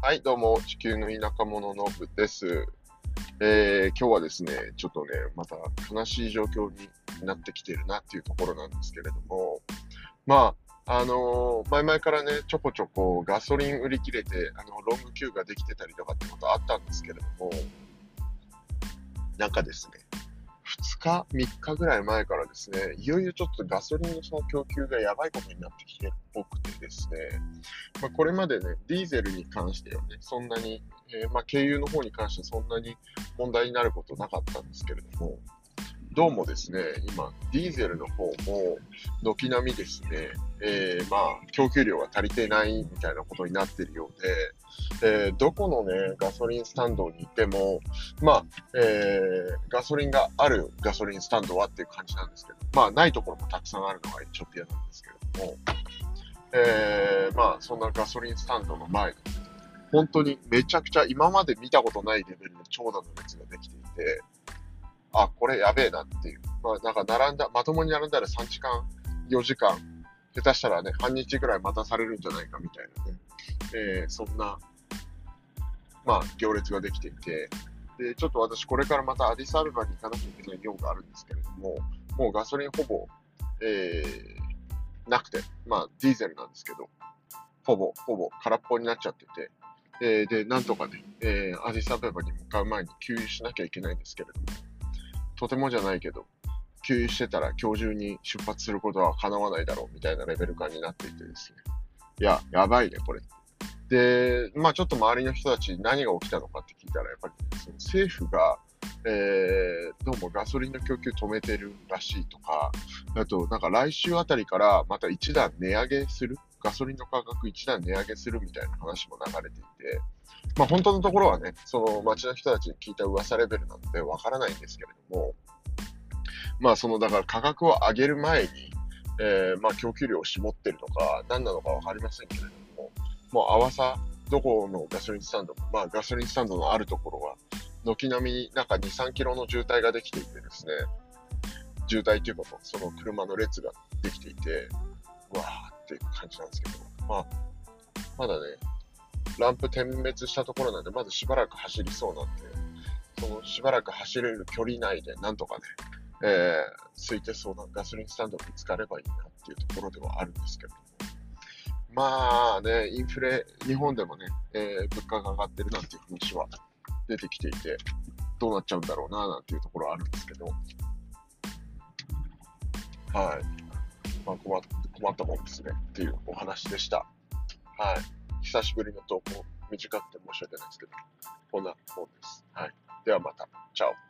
はい、どうも、地球の田舎者のぶです。えー、今日はですね、ちょっとね、また悲しい状況になってきてるなっていうところなんですけれども、まあ、あのー前々からね、ちょこちょこガソリン売り切れて、あの、ロングキューができてたりとかってことあったんですけれども、なんかですね、日、3日ぐらい前からですね、いよいよちょっとガソリンのその供給がやばいことになってきてるっぽくてですね、まあ、これまでね、ディーゼルに関してはね、そんなに、えーまあ、軽油の方に関してはそんなに問題になることなかったんですけれども、どうもですね、今、ディーゼルの方も、軒並みですね、えーまあ、供給量が足りてないみたいなことになってるようで、えーどこのね、ガソリンスタンドに行っても、まあ、えーガソリンがあるガソリンスタンドはっていう感じなんですけど、まあ、ないところもたくさんあるのがちょっと嫌なんですけれども、えまあ、そんなガソリンスタンドの前に、本当にめちゃくちゃ今まで見たことないレベルの長蛇の列ができていて、あ、これやべえなっていう。まあ、なんか並んだ、まともに並んだら3時間、4時間、下手したらね、半日ぐらい待たされるんじゃないかみたいなね、えーそんな、まあ、行列ができていて、で、ちょっと私これからまたアディスアルバに行かなきゃいけない用があるんですけれども、もうガソリンほぼ、えー、なくて、まあ、ディーゼルなんですけど、ほぼ、ほぼ空っぽになっちゃってて、えーで、なんとかね、えーアディスアベバに向かう前に給油しなきゃいけないんですけれども、とてもじゃないけど、給油してたら今日中に出発することは叶わないだろうみたいなレベル感になっていてですね。いや、やばいね、これ。で、まあちょっと周りの人たちに何が起きたのかって聞いたら、やっぱり、その政府が、えーどうもガソリンの供給止めてるらしいとか、あと、なんか来週あたりからまた一段値上げする、ガソリンの価格一段値上げするみたいな話も流れていて、まあ本当のところはね、その街の人たちに聞いた噂レベルなのでわからないんですけれども、まあその、だから価格を上げる前に、えーまあ供給量を絞ってるのか、何なのかわかりませんけれども、もう泡さ、どこのガソリンスタンド、まあガソリンスタンドのあるところは、軒並みなんか2、3キロの渋滞ができていてですね、渋滞というかその車の列ができていて、わーっていう感じなんですけど、まあ、まだね、ランプ点滅したところなんで、まずしばらく走りそうなんで、そのしばらく走れる距離内でなんとかね、えー、空いてそうなガソリンスタンドが見つかればいいなっていうところではあるんですけども。まあね、インフレ、日本でもね、えー物価が上がってるなんていう話は出てきていて、どうなっちゃうんだろうななんていうところはあるんですけど、はい。まあ困っ困ったもんですねっていうお話でした。はい。久しぶりの投稿、短くて申し訳ないですけど、こんなもんです。はい。ではまた。チャオ。